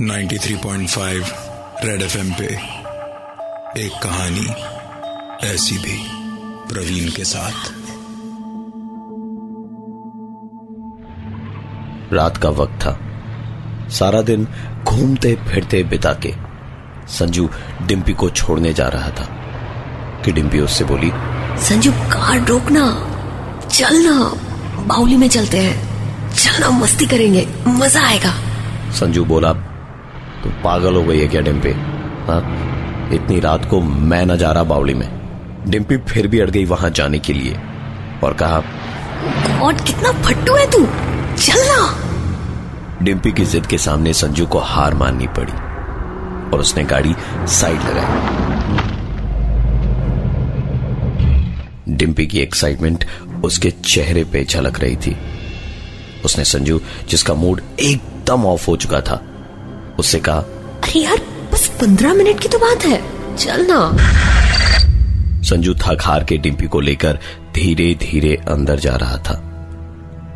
93.5 red FM पे एक कहानी ऐसी भी प्रवीण के साथ। रात का वक्त था। सारा दिन घूमते फिरते बिता के संजू डिम्पी को छोड़ने जा रहा था कि डिम्पी उससे बोली संजू कार रोकना चलना बाउली में चलते हैं। चलना मस्ती करेंगे। मज़ा आएगा। संजू बोला तो पागल हो गई है क्या डिम्पी हाँ? इतनी रात को मैं न जा रहा बावली में। डिम्पी फिर भी अड़ गई वहाँ जाने के लिए। और कहा और कितना फट्टू है तू। चलना। डिम्पी की जिद के सामने संजू को हार माननी पड़ी और उसने गाड़ी साइड लगाई। डिम्पी की एक्साइटमेंट उसके चेहरे पे झलक रही थी। उसने संजू जिसका मूड एकदम ऑफ़ हो चुका था उससे कहा अरे यार बस पंद्रह मिनट की तो बात है। चलना संजू थक हार के डिम्पी को लेकर धीरे धीरे अंदर जा रहा था।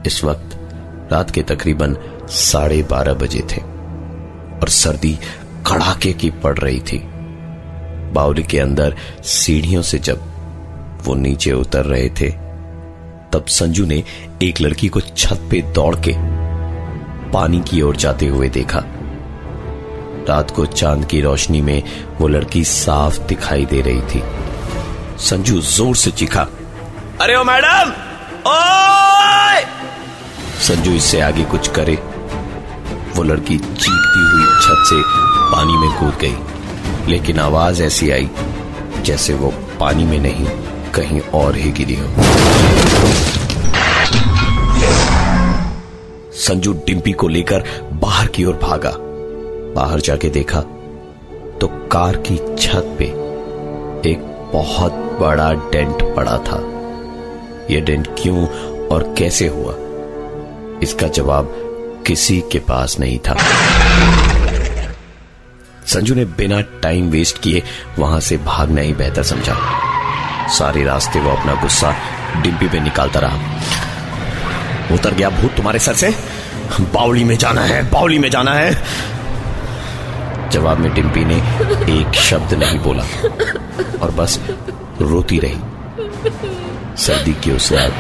इस वक्त रात के तकरीबन साढ़े बारह बजे थे और सर्दी कड़ाके की पड़ रही थी। बाउली के अंदर सीढ़ियों से जब वो नीचे उतर रहे थे तब संजू ने एक लड़की को छत पे दौड़ के पानी की ओर जाते हुए देखा। रात को चाँद की रोशनी में वो लड़की साफ़ दिखाई दे रही थी। संजू ज़ोर से चीखा, अरे ओ मैडम! ओए! संजू इससे आगे कुछ करे। वो लड़की चीखती हुई छत से पानी में कूद गई, लेकिन आवाज़ ऐसी आई जैसे वो पानी में नहीं। कहीं और ही गिरी हो। संजू डिम्पी को लेकर बाहर की ओर भागा। बाहर जाके देखा तो कार की छत पे एक बहुत बड़ा डेंट पड़ा था। यह डेंट क्यों और कैसे हुआ? इसका जवाब किसी के पास नहीं था। संजू ने बिना टाइम वेस्ट किए वहाँ से भागना ही बेहतर समझा। सारे रास्ते वो अपना गुस्सा डिम्पी पे निकालता रहा। उतर गया भूत तुम्हारे सर से। बावली में जाना है, बावली में जाना है। जवाब में डिम्पी ने एक शब्द नहीं बोला और बस रोती रही। सर्दी की उस रात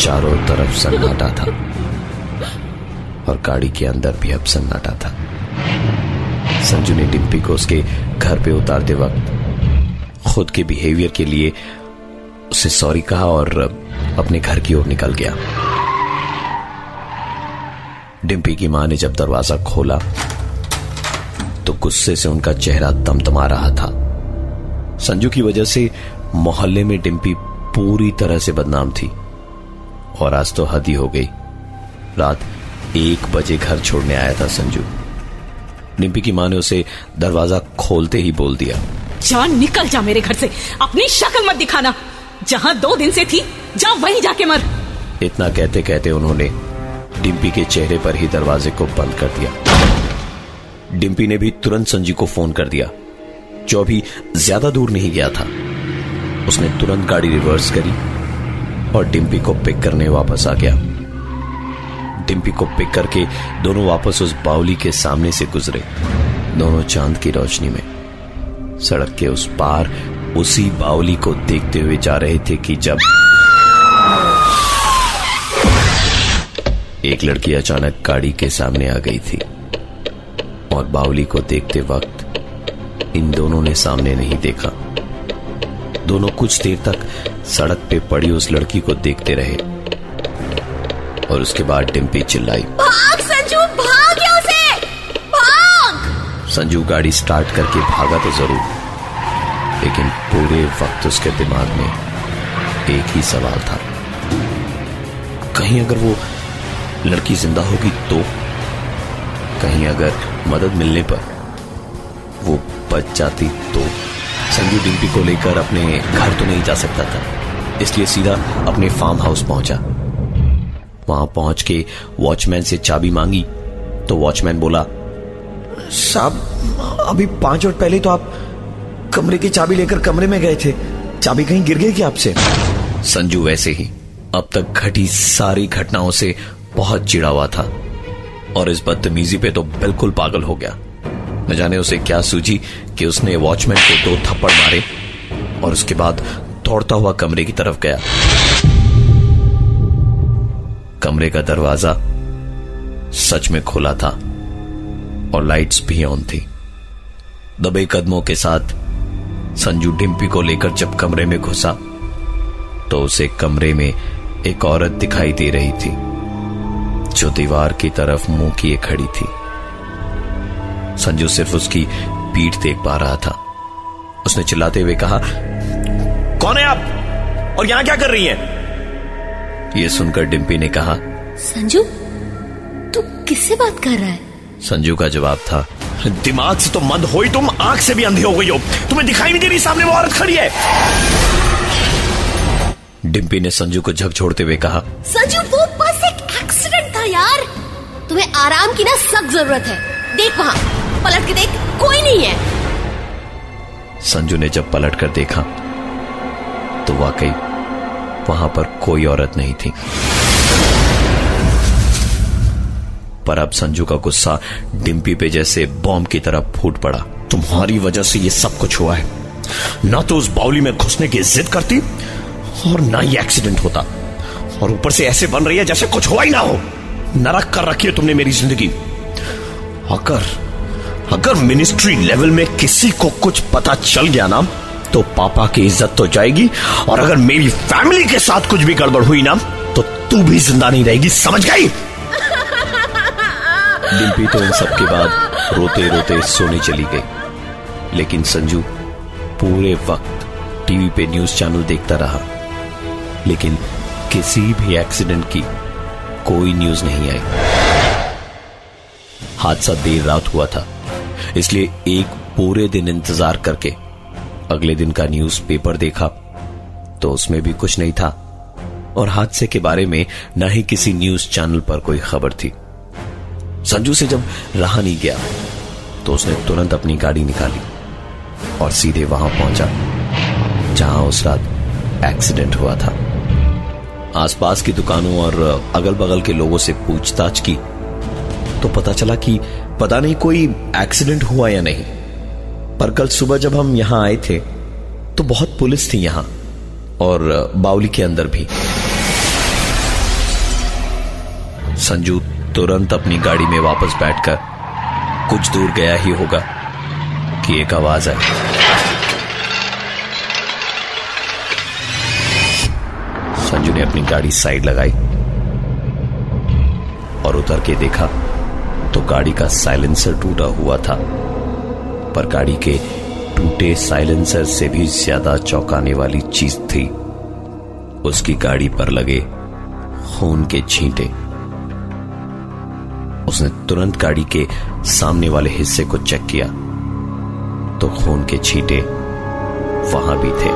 चारों तरफ़ सन्नाटा था और गाड़ी के अंदर भी अब सन्नाटा था। संजू ने डिम्पी को उसके घर पे उतारते वक्त खुद के बिहेवियर के लिए उसे सॉरी कहा और अपने घर की ओर निकल गया। डिम्पी की माँ ने जब दरवाज़ा खोला तो गुस्से से उनका चेहरा तमतमा रहा था। संजू की वजह से मोहल्ले में डिम्पी पूरी तरह से बदनाम थी और आज तो हद ही हो गई। रात एक बजे घर छोड़ने आया था संजू। डिम्पी की माँ ने उसे दरवाज़ा खोलते ही बोल दिया। जा निकल जा मेरे घर से। अपनी शक्ल मत दिखाना। जहाँ दो दिन से थी, जा वहीं जाके मर। इतना कहते कहते उन्होंने डिम्पी के चेहरे पर ही दरवाजे को बंद कर दिया। डिम्पी ने भी तुरंत संजू को फ़ोन कर दिया। जो अभी ज़्यादा दूर नहीं गया था। उसने तुरंत गाड़ी रिवर्स करी और डिम्पी को पिक करने वापस आ गया। डिम्पी को पिक करके दोनों वापस उस बाउली के सामने से गुजरे, दोनों चाँद की रोशनी में। सड़क के उस पार उसी बाउली को देखते हुए जा रहे थे कि जब एक लड़की अचानक गाड़ी के सामने आ गई थी और बावली को देखते वक्त इन दोनों ने सामने नहीं देखा। दोनों कुछ देर तक सड़क पे पड़ी उस लड़की को देखते रहे और उसके बाद डिम्पी चिल्लाई। संजू गाड़ी स्टार्ट करके भागा तो ज़रूर। लेकिन पूरे वक्त उसके दिमाग में एक ही सवाल था। कहीं अगर वो लड़की ज़िंदा होगी तो? कहीं अगर मदद मिलने पर वो बच जाती तो? संजू डिम्पी को लेकर अपने घर तो नहीं जा सकता था। इसलिए सीधा अपने फार्म हाउस पहुँचा। वहाँ पहुँच के वॉचमैन से चाबी मांगी तो वॉचमैन बोला साहब, अभी पाँच मिनट पहले तो आप कमरे की चाबी लेकर कमरे में गए थे। चाबी कहीं गिर गई क्या आपसे? संजू वैसे ही, अब तक घटी सारी घटनाओं से बहुत चिड़ा हुआ था। और इस बदतमीजी पे तो बिल्कुल पागल हो गया। न जाने उसे क्या सूझी कि उसने वॉचमैन को दो थप्पड़ मारे और उसके बाद दौड़ता हुआ कमरे की तरफ़ गया। कमरे का दरवाज़ा सच में खुला था। और लाइट्स भी ऑन थी। दबे कदमों के साथ संजू डिम्पी को लेकर जब कमरे में घुसा तो उसे कमरे में एक औरत दिखाई दे रही थी, जो दीवार की तरफ़ मुँह किए खड़ी थी। संजू सिर्फ़ उसकी पीठ देख पा रहा था। उसने चिल्लाते हुए कहा, कौन है आप? और यहाँ क्या कर रही हैं? यह सुनकर डिम्पी ने कहा, संजू, तू किससे बात कर रहा है? संजू का जवाब था दिमाग से तो मंद हो ही तुम आँख से भी अंधे हो गई हो। तुम्हें दिखाई नहीं दे रही सामने वो औरत खड़ी है। डिम्पी ने संजू को झकझोड़ते हुए कहा संजू वो बस एक एक्सीडेंट था यार। तुम्हें आराम की ना सख्त ज़रूरत है। देख वहाँ पलट के देख कोई नहीं है। संजू ने जब पलट कर देखा तो वाकई वहाँ पर कोई औरत नहीं थी। पर अब संजू का गुस्सा डिम्पी पे जैसे बॉम्ब की तरह फूट पड़ा। तुम्हारी वजह से ये सब कुछ हुआ है। ना तो उस बाउली में घुसने की इज़्ज़त करती और ना ही एक्सीडेंट होता। और ऊपर से ऐसे बन रही है जैसे कुछ हुआ ही ना हो। नरक कर रखी है तुमने मेरी ज़िंदगी। अगर अगर मिनिस्ट्री लेवल में किसी को कुछ पता चल गया ना तो पापा की इज़्ज़त तो जाएगी। और अगर मेरी फैमिली के साथ कुछ भी गड़बड़ हुई ना तो तू भी ज़िंदा नहीं रहेगी। समझ गई? डिम्पी तो इन सब के बाद रोते रोते सोने चली गई। लेकिन संजू पूरे वक्त टीवी पे न्यूज़ चैनल देखता रहा। लेकिन किसी भी एक्सीडेंट की कोई न्यूज़ नहीं आई। हादसा देर रात हुआ था। इसलिए एक पूरे दिन इंतज़ार करके अगले दिन का न्यूज़ पेपर देखा तो उसमें भी कुछ नहीं था। और हादसे के बारे में न ही किसी न्यूज़ चैनल पर कोई खबर थी। संजू से जब रहा नहीं गया तो उसने तुरंत अपनी गाड़ी निकाली और सीधे वहाँ पहुँचा, जहाँ उस रात एक्सीडेंट हुआ था। आसपास की दुकानों और अगल बगल के लोगों से पूछताछ की तो पता चला कि पता नहीं कोई एक्सीडेंट हुआ या नहीं। पर कल सुबह जब हम यहाँ आए थे तो बहुत पुलिस थी यहाँ और बाउली के अंदर भी। संजू तुरंत अपनी गाड़ी में वापस बैठकर कुछ दूर गया ही होगा कि एक आवाज़ आई। संजू ने अपनी गाड़ी साइड लगाई और उतर के देखा तो गाड़ी का साइलेंसर टूटा हुआ था, पर गाड़ी के टूटे साइलेंसर से भी ज़्यादा चौंकाने वाली चीज़ थी। उसकी गाड़ी पर लगे खून के छींटे। उसने तुरंत गाड़ी के सामने वाले हिस्से को चेक किया। तो खून के छींटे वहाँ भी थे।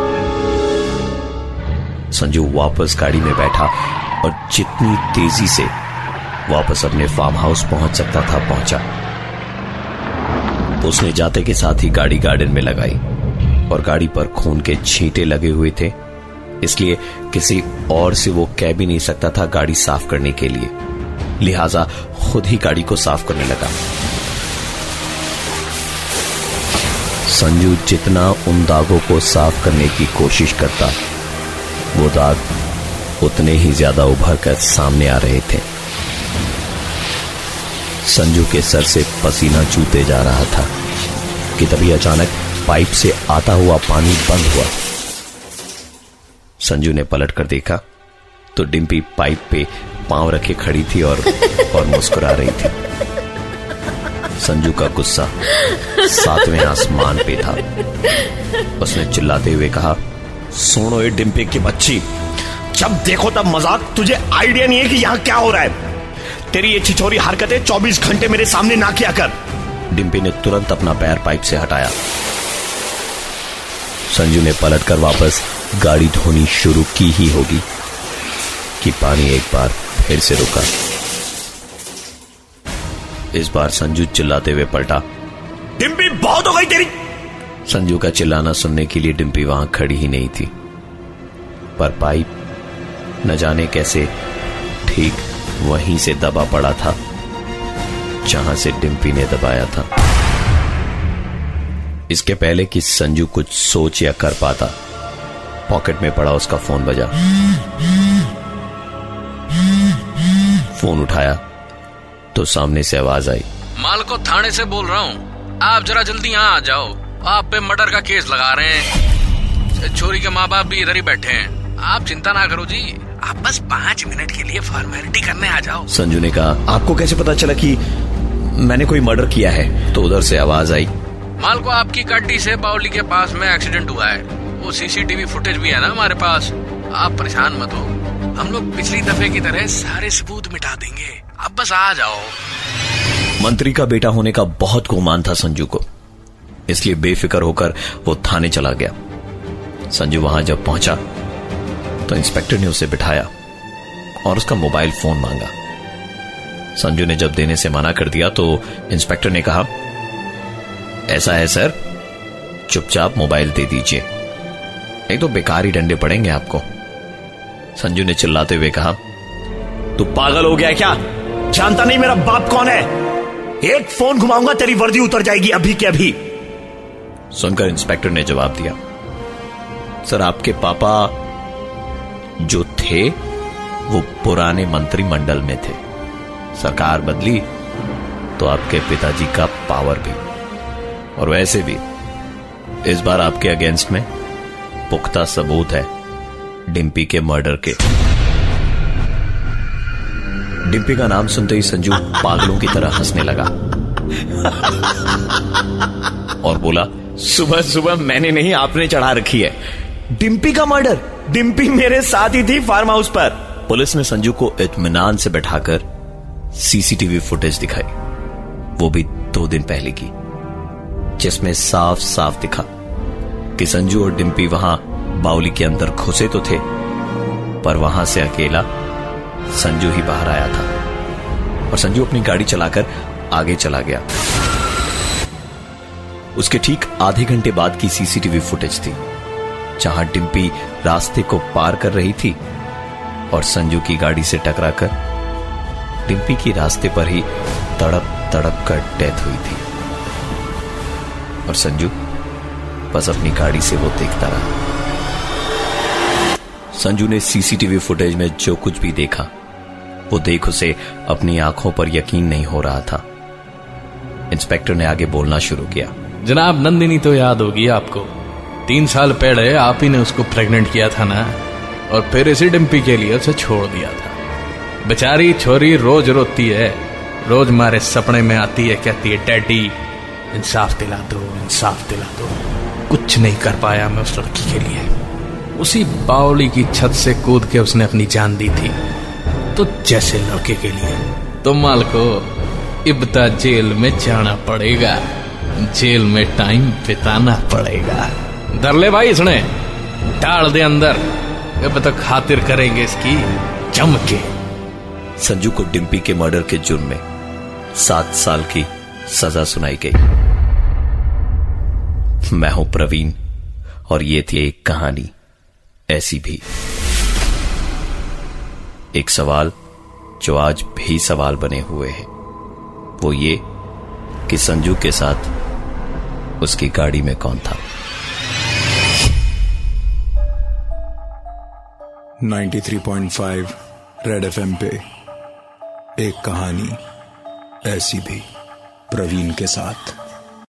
संजू वापस गाड़ी में बैठा और जितनी तेज़ी से वापस अपने फार्म हाउस पहुँच सकता था, पहुँचा। उसने जाते के साथ ही गाड़ी गार्डन में लगाई और गाड़ी पर खून के छींटे लगे हुए थे। इसलिए किसी और से वो कह भी नहीं सकता था गाड़ी साफ़ करने के लिए। लिहाजा खुद ही गाड़ी को साफ़ करने लगा। संजू जितना उन दागों को साफ़ करने की कोशिश करता, वो दाग उतने ही ज़्यादा उभर कर सामने आ रहे थे। संजू के सर से पसीना चूते जा रहा था कि तभी अचानक पाइप से आता हुआ पानी बंद हुआ। संजू ने पलट कर देखा तो डिम्पी पाइप पे पाँव रखे खड़ी थी और और मुस्कुरा रही थी। संजू का गुस्सा सातवें आसमान पे था। उसने चिल्लाते हुए कहा, सुनो ये डिम्पी की बच्ची, जब देखो तब मज़ाक, तुझे आइडिया नहीं है कि यहाँ क्या हो रहा है। तेरी ये छिछोरी हरकतें 24 घंटे मेरे सामने ना किया कर। डिम्पी ने तुरंत अपना पैर पाइप से हटाया। संजू ने पलटकर वापस गाड़ी धोनी शुरू की ही होगी, कि पानी एक बार फिर से रुका। इस बार संजू चिल्लाते हुए पलटा डिम्पी बहुत हो गई तेरी। संजू का चिल्लाना सुनने के लिए डिम्पी वहाँ खड़ी ही नहीं थी। पर पाइप न जाने कैसे ठीक वहीं से दबा पड़ा था जहाँ से डिम्पी ने दबाया था। इसके पहले कि संजू कुछ सोच या कर पाता पॉकेट में पड़ा उसका फ़ोन बजा। फ़ोन उठाया तो सामने से आवाज़ आई। मालको थाने से बोल रहा हूँ। आप जरा जल्दी यहाँ आ जाओ। आप पे मर्डर का केस लगा रहे हैं। छोरी के माँ बाप भी इधर ही बैठे हैं। आप चिंता ना करो जी। आप बस पाँच मिनट के लिए फॉर्मेलिटी करने आ जाओ। संजू ने कहा आपको कैसे पता चला कि मैंने कोई मर्डर किया है? तो उधर से आवाज़ आई। मालको आपकी गड्डी से बाउली के पास में एक्सीडेंट हुआ है। वो सीसीटीवी फुटेज भी है ना हमारे पास। आप परेशान मत हो। हम लोग पिछली दफे की तरह सारे सबूत मिटा देंगे। अब बस आ जाओ। मंत्री का बेटा होने का बहुत गुमान था संजू को। इसलिए बेफिक्र होकर वो थाने चला गया। संजू वहाँ जब पहुँचा तो इंस्पेक्टर ने उसे बिठाया और उसका मोबाइल फ़ोन मांगा। संजू ने जब देने से मना कर दिया तो इंस्पेक्टर ने कहा, ऐसा है सर, चुपचाप मोबाइल दे दीजिए। नहीं तो बेकार ही डंडे पड़ेंगे आपको। संजू ने चिल्लाते हुए कहा, तू पागल हो गया क्या? जानता नहीं मेरा बाप कौन है? एक फ़ोन घुमाऊँगा, तेरी वर्दी उतर जाएगी अभी के अभी. सुनकर इंस्पेक्टर ने जवाब दिया, सर, आपके पापा जो थे, वो पुराने मंत्रिमंडल में थे। सरकार बदली तो आपके पिताजी का पावर भी। और वैसे भी, इस बार आपके अगेंस्ट में पुख्ता सबूत है। डिम्पी के मर्डर के। डिम्पी का नाम सुनते ही संजू पागलों की तरह हंसने लगा। और बोला, सुबह सुबह मैंने नहीं, आपने चढ़ा रखी है। डिम्पी का मर्डर? डिम्पी मेरे साथ ही थी फार्म हाउस पर। पुलिस ने संजू को इत्मीनान से बैठाकर सीसीटीवी फुटेज दिखाई। वो भी दो दिन पहले की, जिसमें साफ़ साफ़ दिखा कि संजू और डिम्पी वहाँ बाउली के अंदर घुसे तो थे, पर वहाँ से अकेला संजू ही बाहर आया था और संजू अपनी गाड़ी चलाकर आगे चला गया। उसके ठीक आधे घंटे बाद की सीसीटीवी फुटेज थी, जहाँ डिम्पी रास्ते को पार कर रही थी और संजू की गाड़ी से टकराकर डिम्पी की रास्ते पर ही तड़प तड़प कर डेथ हुई थी। और संजू बस अपनी गाड़ी से वो देखता रहा। संजू ने सीसीटीवी फुटेज में जो कुछ भी देखा, वो देख उसे अपनी आँखों पर यकीन नहीं हो रहा था। इंस्पेक्टर ने आगे बोलना शुरू किया। जनाब, नंदिनी तो याद होगी आपको। तीन साल पहले आप ही ने उसको प्रेग्नेंट किया था ना? और फिर इसी डिम्पी के लिए उसे छोड़ दिया था। बेचारी छोरी रोज रोती है, रोज मारे सपने में आती है, कहती है, डैडी, इंसाफ दिला दो, इंसाफ दिला दो। कुछ नहीं कर पाया मैं उस लड़की के लिए। उसी बावली की छत से कूद के उसने अपनी जान दी थी। तो जैसे लड़के के लिए। तो माल को इब्ता जेल में जाना पड़ेगा। जेल में टाइम बिताना पड़ेगा। डर ले भाई इसने। डाल दे अंदर। अब तो खातिर करेंगे इसकी जम के संजू को डिम्पी के मर्डर के जुर्म में सात साल की सजा सुनाई गई। मैं हूँ प्रवीण, और ये थी एक कहानी। ऐसी भी। एक सवाल जो आज भी सवाल बने हुए हैं। वो ये कि संजू के साथ उसकी गाड़ी में कौन था? 93.5 रेड एफएम पे एक कहानी ऐसी भी प्रवीण के साथ।